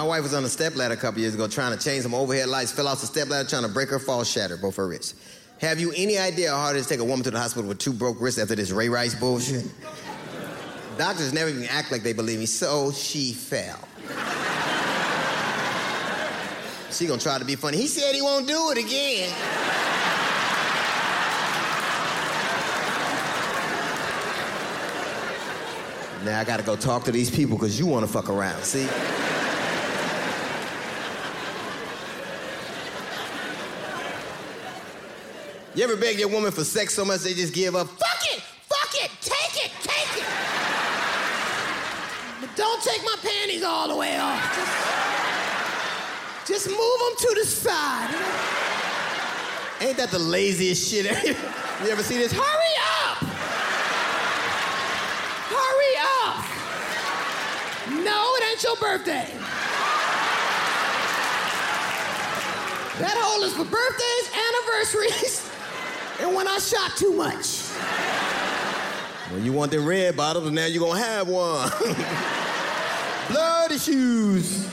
My wife was on a stepladder a couple years ago trying to change some overhead lights, fell off the stepladder trying to break her fall, shattered both her wrists. Have you any idea how hard it is to take a woman to the hospital with two broke wrists after this Ray Rice bullshit? Doctors never even act like they believe me, so she fell. She gonna try to be funny. He said he won't do it again. Now I gotta go talk to these people because you wanna fuck around, see? You ever beg your woman for sex so much they just give up? Fuck it! Fuck it! Take it! Take it! But don't take my panties all the way off. Just, just move them to the side. Ain't that the laziest shit ever? You ever see this? Hurry up! Hurry up! No, it ain't your birthday. That hole is for birthdays, anniversaries, and when I shot too much. When you want the red bottles, now you're gonna have one. Bloody shoes.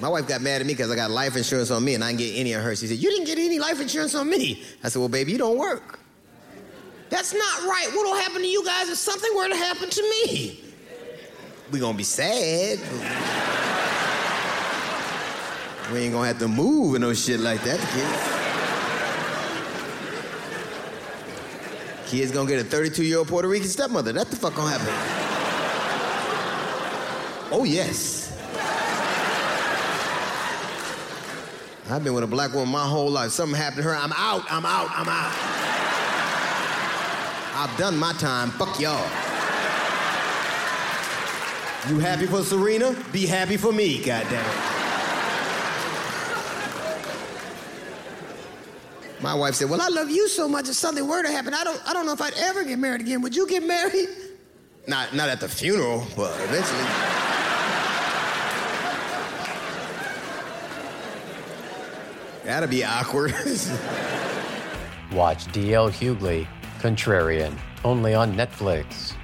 My wife got mad at me because I got life insurance on me and I didn't get any on her. She said, You didn't get any life insurance on me. I said, Well, baby, you don't work. That's not right. What'll happen to you guys if something were to happen to me? we gonna be sad. We ain't gonna have to move and no shit like that, kids. Kids gonna get a 32 year old Puerto Rican stepmother. That the fuck gonna happen. Oh, yes. I've been with a black woman my whole life. Something happened to her. I'm out, I'm out, I'm out. I've done my time. Fuck y'all. You happy for Serena? Be happy for me, goddammit. My wife said, Well, I love you so much if something were to happen. I don't, I don't know if I'd ever get married again. Would you get married? Not, not at the funeral, but eventually. That'd be awkward. Watch DL Hughley, Contrarian, only on Netflix.